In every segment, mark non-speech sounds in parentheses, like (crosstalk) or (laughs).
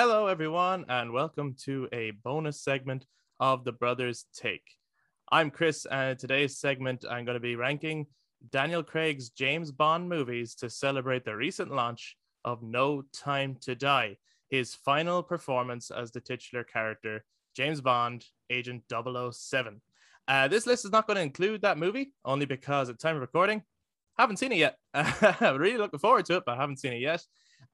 Hello, everyone, and welcome to a bonus segment of the Brothers Take. I'm Kris, and today's segment, I'm going to be ranking Daniel Craig's James Bond movies to celebrate the recent launch of No Time to Die, his final performance as the titular character, James Bond, Agent 007. Uh, this list is not going to include that movie, only because at time of recording, haven't seen it yet. (laughs) I'm really looking forward to it, but I haven't seen it yet.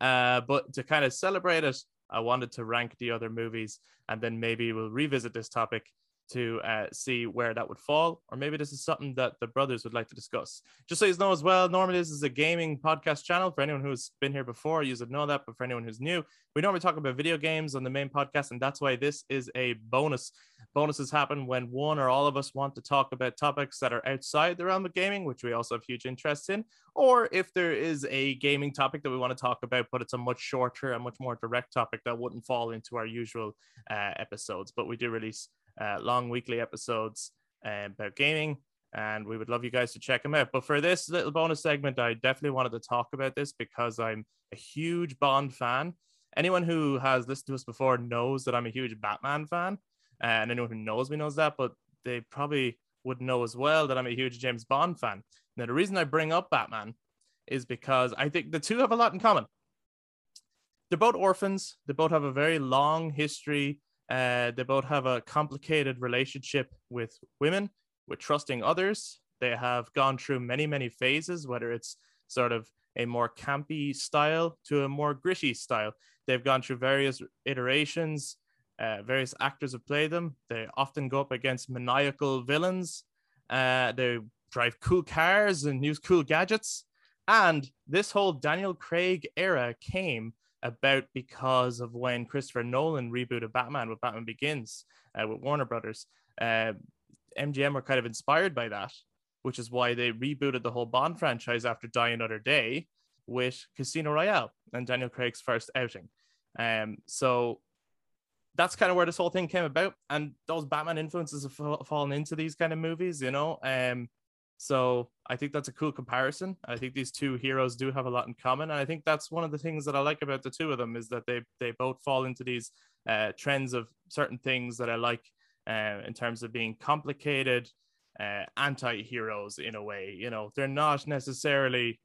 Uh, but to kind of celebrate it, I wanted to rank the other movies, and then maybe we'll revisit this topic to uh, see where that would fall, or maybe this is something that the brothers would like to discuss. Just so you know as well, normally this is a gaming podcast channel. For anyone who's been here before, you should know that, but for anyone who's new, we normally talk about video games on the main podcast, and that's why this is a bonus. Bonuses happen when one or all of us want to talk about topics that are outside the realm of gaming, which we also have huge interest in, or if there is a gaming topic that we want to talk about, but it's a much shorter and much more direct topic that wouldn't fall into our usual uh, episodes. But we do release uh, long weekly episodes uh, about gaming, and we would love you guys to check them out. But for this little bonus segment, I definitely wanted to talk about this because I'm a huge Bond fan. Anyone who has listened to us before knows that I'm a huge Batman fan, uh, and anyone who knows me knows that, but they probably would know as well that I'm a huge James Bond fan. Now, the reason I bring up Batman is because I think the two have a lot in common. They're both orphans. They both have a very long history uh, they both have a complicated relationship with women, with trusting others. They have gone through many, many phases, whether it's sort of a more campy style to a more gritty style. They've gone through various iterations. Uh, various actors have played them. They often go up against maniacal villains. Uh, they drive cool cars and use cool gadgets. And this whole Daniel Craig era came about because of when Christopher Nolan rebooted Batman with Batman Begins uh, with Warner Brothers. Uh, MGM were kind of inspired by that, which is why they rebooted the whole Bond franchise after Die Another Day with Casino Royale and Daniel Craig's first outing. Um, so that's kind of where this whole thing came about, and those Batman influences have fallen into these kind of movies, you know. Um, so I think that's a cool comparison. I think these two heroes do have a lot in common, and I think that's one of the things that I like about the two of them is that they they both fall into these uh, trends of certain things that I like uh, in terms of being complicated uh, anti-heroes in a way. You know, they're not necessarily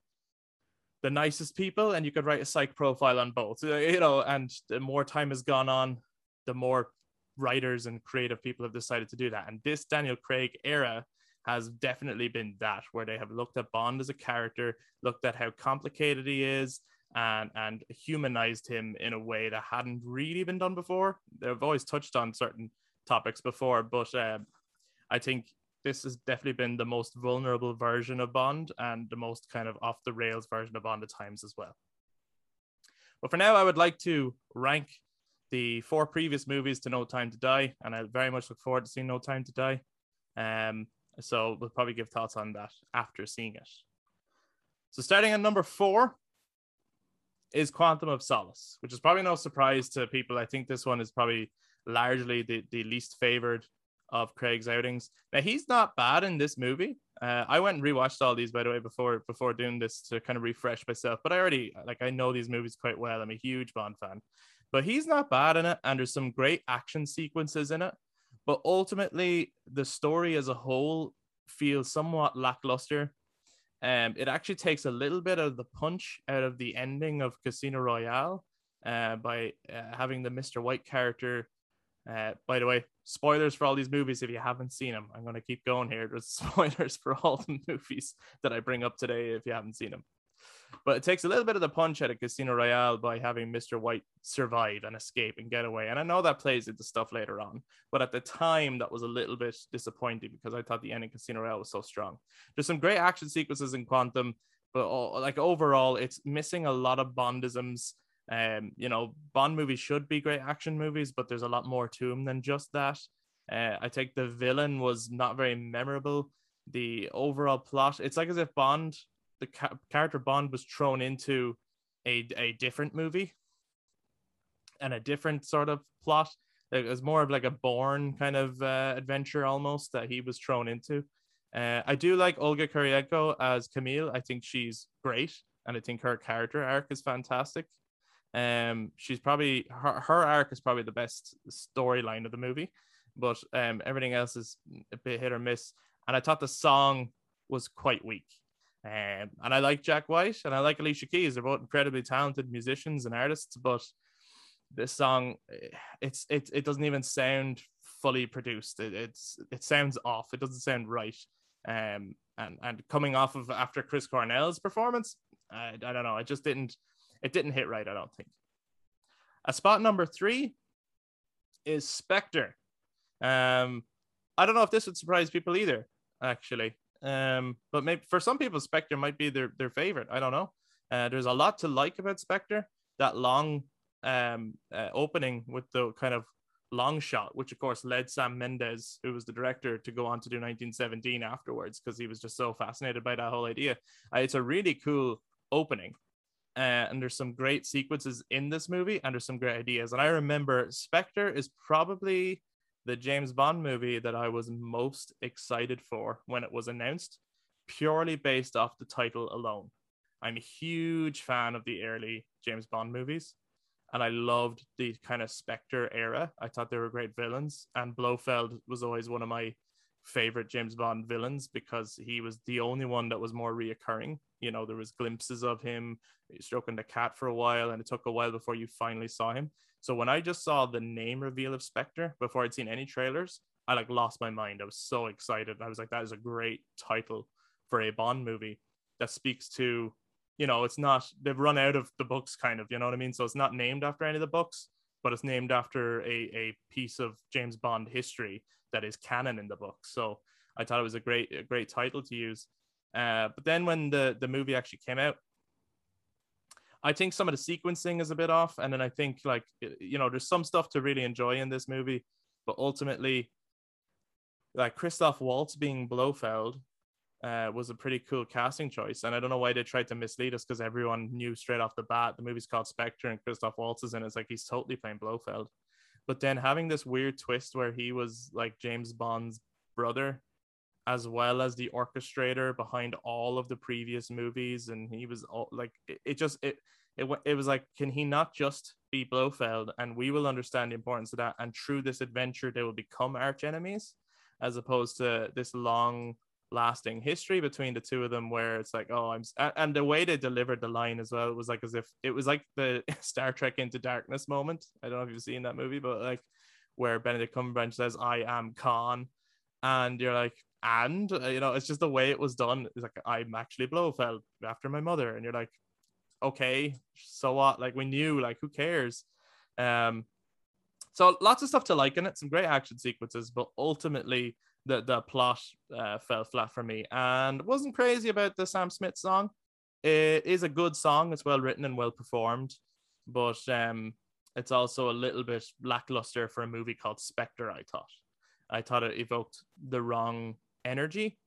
the nicest people, and you could write a psych profile on both. Uh, you know, and the more time has gone on, the more writers and creative people have decided to do that. And this Daniel Craig era has definitely been that, where they have looked at Bond as a character, looked at how complicated he is, and and humanized him in a way that hadn't really been done before. They've always touched on certain topics before, but um, I think this has definitely been the most vulnerable version of Bond and the most kind of off the rails version of Bond at times as well. But for now, I would like to rank the four previous movies to No Time to Die, and I very much look forward to seeing No Time to Die. Um, so we'll probably give thoughts on that after seeing it. So starting at number four is Quantum of Solace, which is probably no surprise to people. I think this one is probably largely the, the least favored of Craig's outings. Now he's not bad in this movie. Uh, I went and rewatched all these by the way before before doing this to kind of refresh myself. But I already like I know these movies quite well. I'm a huge Bond fan, but he's not bad in it, and there's some great action sequences in it. But ultimately, the story as a whole feels somewhat lackluster. Um, it actually takes a little bit of the punch out of the ending of Casino Royale uh, by uh, having the Mr. White character. Uh, by the way, spoilers for all these movies if you haven't seen them. I'm going to keep going here. There's (laughs) spoilers for all the movies that I bring up today if you haven't seen them. But it takes a little bit of the punch out of Casino Royale by having Mr. White survive and escape and get away. And I know that plays into stuff later on, but at the time that was a little bit disappointing because I thought the end ending Casino Royale was so strong. There's some great action sequences in Quantum, but all, like overall, it's missing a lot of Bondisms. Um, you know, Bond movies should be great action movies, but there's a lot more to them than just that. Uh, I think the villain was not very memorable. The overall plot, it's like as if Bond the ca- character Bond was thrown into a a different movie and a different sort of plot. It was more of like a Bourne kind of uh, adventure almost that he was thrown into. Uh, I do like Olga Kurylenko as Camille. I think she's great, and I think her character arc is fantastic. Um, she's probably her her arc is probably the best storyline of the movie, but um, everything else is a bit hit or miss. And I thought the song was quite weak. Um, and I like Jack White and I like Alicia Keys. They're both incredibly talented musicians and artists, but this song, eh, it's it it doesn't even sound fully produced. It, it's it sounds off. It doesn't sound right. Um, and and coming off of after Chris Cornell's performance, I, I don't know. It just didn't it didn't hit right. I don't think. A spot number three is Spectre. Um, I don't know if this would surprise people either. Actually, um, but maybe for some people, Spectre might be their their favorite. I don't know. Uh, there's a lot to like about Spectre. That long um uh, opening with the kind of long shot, which of course led Sam Mendes, who was the director, to go on to do 1917 afterwards because he was just so fascinated by that whole idea. Uh, it's a really cool opening. Uh, and there's some great sequences in this movie, and there's some great ideas. And I remember Spectre is probably the James Bond movie that I was most excited for when it was announced, purely based off the title alone. I'm a huge fan of the early James Bond movies, and I loved the kind of Spectre era. I thought they were great villains, and Blofeld was always one of my favorite James Bond villains because he was the only one that was more reoccurring. You know, there was glimpses of him stroking the cat for a while, and it took a while before you finally saw him. So when I just saw the name reveal of Spectre before I'd seen any trailers, I like lost my mind. I was so excited. I was like, that is a great title for a Bond movie that speaks to, you know, it's not they've run out of the books, kind of, you know what I mean? So it's not named after any of the books, but it's named after a, a piece of James Bond history that is canon in the book. So I thought it was a great a great title to use. Uh, but then when the the movie actually came out, I think some of the sequencing is a bit off, and then I think like you know there's some stuff to really enjoy in this movie, but ultimately, like Christoph Waltz being Blofeld uh, was a pretty cool casting choice, and I don't know why they tried to mislead us because everyone knew straight off the bat the movie's called Spectre and Christoph Waltz is in it. It's like he's totally playing Blofeld, but then having this weird twist where he was like James Bond's brother as well as the orchestrator behind all of the previous movies and he was all like it, it just it, it it was like can he not just be blofeld? And we will understand the importance of that and through this adventure they will become arch enemies as opposed to this long lasting history between the two of them where it's like oh i'm and the way they delivered the line as well was like as if it was like the (laughs) star trek into darkness moment. I don't know if you've seen that movie but like where benedict cumberbatch says i am khan and you're like and uh, you know it's just the way it was done. It's like i'm actually blofeld after my mother. And you're like okay so what? Like we knew like who cares? Um so lots of stuff to like in it some great action sequences but ultimately the the plot uh, fell flat for me. And wasn't crazy about the sam smith song. It is a good song. It's well written and well performed but um it's also a little bit lackluster for a movie called spectre i thought. I thought it evoked the wrong energy.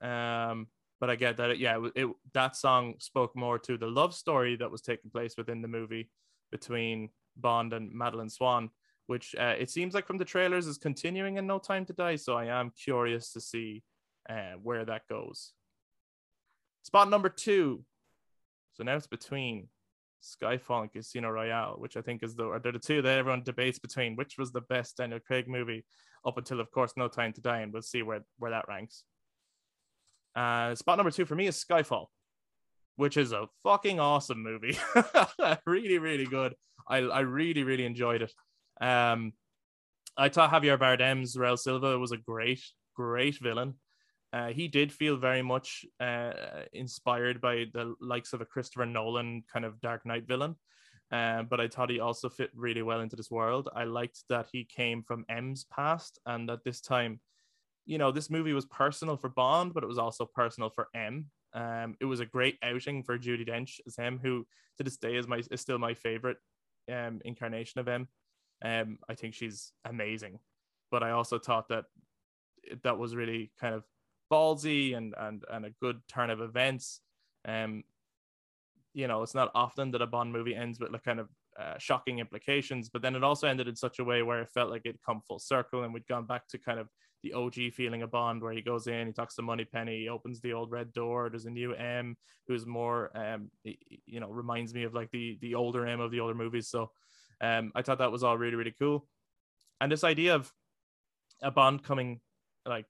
Um, but I get that. It, yeah, it, it, that song spoke more to the love story that was taking place within the movie between Bond and Madeleine Swann, which uh, it seems like from the trailers is continuing in No Time to Die. So I am curious to see uh, where that goes. Spot number two. So now it's between Skyfall and Casino Royale, which I think is the they're the two that everyone debates between which was the best Daniel Craig movie up until, of course, No Time to Die, and we'll see where where that ranks. Uh, spot number two for me is Skyfall, which is a fucking awesome movie. (laughs) really, really good. I I really really enjoyed it. Um, I thought Javier Bardem's Raul Silva was a great great villain. Uh, he did feel very much uh, inspired by the likes of a Christopher Nolan kind of Dark Knight villain. Uh, but I thought he also fit really well into this world. I liked that he came from M's past and that this time, you know, this movie was personal for Bond, but it was also personal for M. Um, it was a great outing for Judi Dench as M, who to this day is my is still my favorite um, incarnation of M. Um, I think she's amazing, but I also thought that that was really kind of ballsy and and and a good turn of events. Um, you know, it's not often that a Bond movie ends with like kind of uh, shocking implications, but then it also ended in such a way where it felt like it'd come full circle and we'd gone back to kind of the OG feeling of Bond, where he goes in, he talks to Moneypenny, he opens the old red door. There's a new M who's more, um, you know, reminds me of like the the older M of the older movies. So, um, I thought that was all really really cool, and this idea of a Bond coming like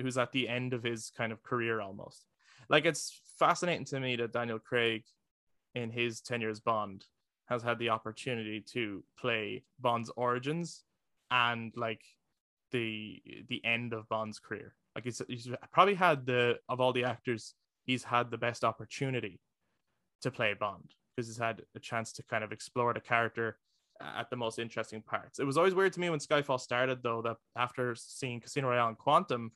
who's at the end of his kind of career almost. Like it's fascinating to me that Daniel Craig, in his tenure as Bond, has had the opportunity to play Bond's origins and like the the end of Bond's career. Like he's, he's probably had the of all the actors, he's had the best opportunity to play Bond because he's had a chance to kind of explore the character at the most interesting parts. It was always weird to me when Skyfall started, though, that after seeing Casino Royale and Quantum,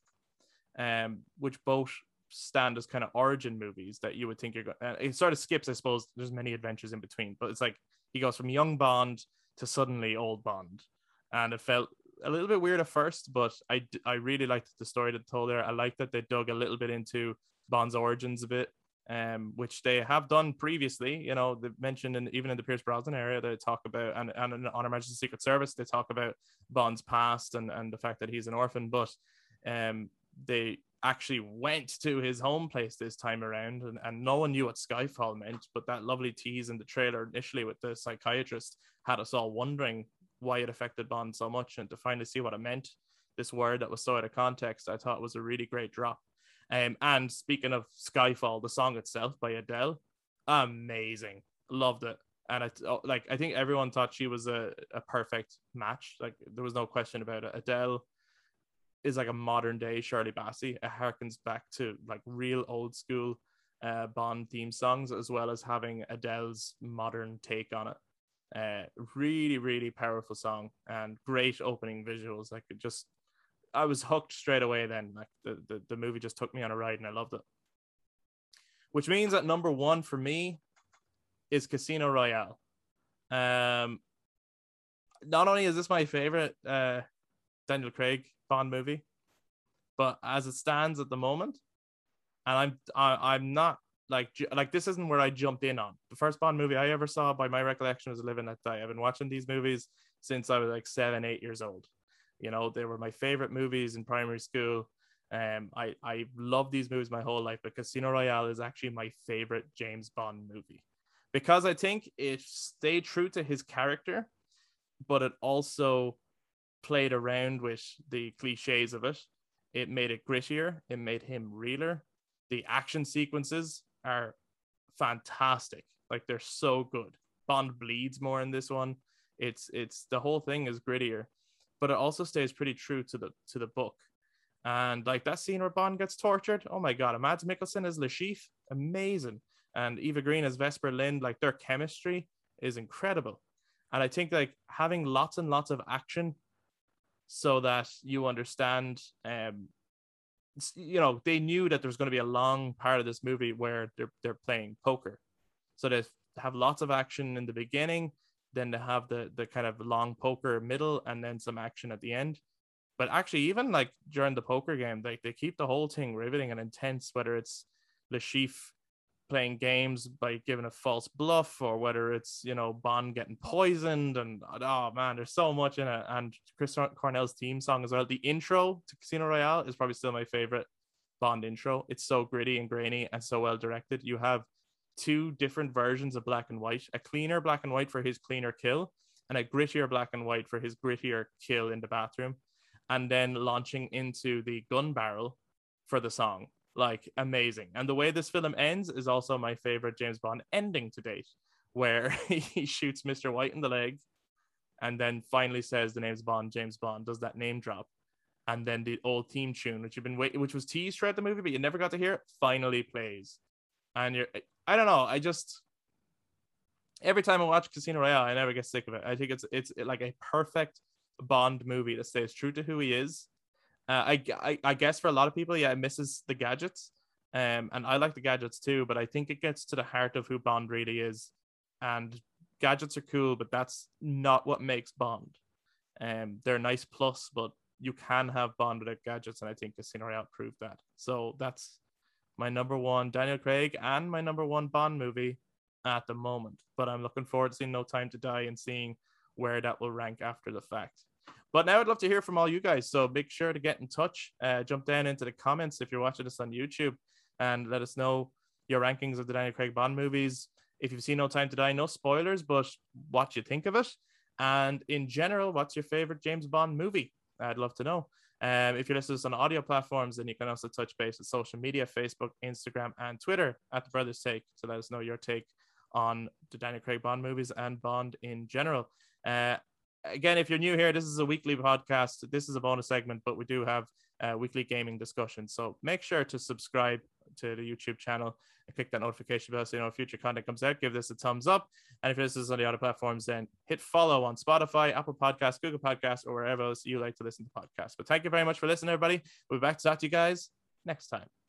um, which both stand as kind of origin movies that you would think you're going. Uh, it sort of skips, I suppose. There's many adventures in between, but it's like he goes from young Bond to suddenly old Bond, and it felt a little bit weird at first, but I I really liked the story that told there. I like that they dug a little bit into Bond's origins a bit, um, which they have done previously. You know, they mentioned in even in the Pierce Brosnan area, they talk about and and on Her Majesty's Secret Service, they talk about Bond's past and and the fact that he's an orphan, but um, they actually went to his home place this time around and, and no one knew what skyfall meant but that lovely tease in the trailer initially with the psychiatrist had us all wondering why it affected bond so much and to finally see what it meant this word that was so out of context i thought was a really great drop um, and speaking of skyfall the song itself by adele amazing loved it and I oh, like I think everyone thought she was a, a perfect match. Like there was no question about it. Adele is like a modern day Shirley Bassey. It harkens back to like real old school uh, Bond theme songs, as well as having Adele's modern take on it. Uh, really, really powerful song and great opening visuals. Like it just, I was hooked straight away. Then, like the, the the movie just took me on a ride, and I loved it. Which means that number one for me is Casino Royale. Um, not only is this my favorite uh, Daniel Craig Bond movie, but as it stands at the moment, and I'm I, I'm not like like this isn't where I jumped in on. The first Bond movie I ever saw, by my recollection, was Living Die. I've been watching these movies since I was like seven, eight years old. You know, they were my favorite movies in primary school. Um, I I love these movies my whole life, but Casino Royale is actually my favorite James Bond movie because I think it stayed true to his character, but it also played around with the cliches of it. It made it grittier, it made him realer. The action sequences are fantastic. Like they're so good. Bond bleeds more in this one. It's it's the whole thing is grittier, but it also stays pretty true to the to the book. And like that scene where Bond gets tortured, oh my god, Mads Mikkelsen as Le Chiffre, amazing. And Eva Green as Vesper Lynd, like their chemistry is incredible. And I think like having lots and lots of action so that you understand um you know they knew that there's going to be a long part of this movie where they're they're playing poker. So they have lots of action in the beginning then they have the the kind of long poker middle and then some action at the end. But actually even like during the poker game like they keep the whole thing riveting and intense whether it's Le Chiffre playing games by giving a false bluff or whether it's you know bond getting poisoned and oh man there's so much in it. And chris cornell's theme song as well the intro to casino royale is probably still my favorite bond intro. It's so gritty and grainy and so well directed. You have two different versions of black and white a cleaner black and white for his cleaner kill and a grittier black and white for his grittier kill in the bathroom. And then launching into the gun barrel for the song like amazing. And the way this film ends is also my favorite James Bond ending to date, where (laughs) he shoots Mr. White in the leg and then finally says the name's Bond, James Bond, does that name drop. And then the old theme tune, which you've been waiting, which was teased throughout the movie, but you never got to hear it, finally plays. And you're, I don't know, I just, every time I watch Casino Royale, I never get sick of it. I think it's, it's like a perfect Bond movie that stays true to who he is uh, I, I, I guess for a lot of people, yeah, it misses the gadgets. Um, and I like the gadgets too, but I think it gets to the heart of who Bond really is. And gadgets are cool, but that's not what makes Bond. Um, they're a nice plus, but you can have Bond without gadgets, and I think Casino Royale proved that. So that's my number one Daniel Craig and my number one Bond movie, at the moment, but I'm looking forward to seeing No Time to Die and seeing where that will rank after the fact. But now I'd love to hear from all you guys. So make sure to get in touch. Uh, jump down into the comments if you're watching this on YouTube and let us know your rankings of the Daniel Craig Bond movies. If you've seen No Time to Die, no spoilers, but what you think of it. And in general, what's your favorite James Bond movie? I'd love to know. Um, if you're listening to on audio platforms, then you can also touch base with social media Facebook, Instagram, and Twitter at the Brothers Take to let us know your take on the Daniel Craig Bond movies and Bond in general. Uh, again, if you're new here, this is a weekly podcast. This is a bonus segment, but we do have uh, weekly gaming discussions. So make sure to subscribe to the YouTube channel and click that notification bell so you know future content comes out. Give this a thumbs up. And if this is on the other platforms, then hit follow on Spotify, Apple Podcasts, Google Podcasts, or wherever else you like to listen to podcasts. But thank you very much for listening, everybody. We'll be back to talk to you guys next time.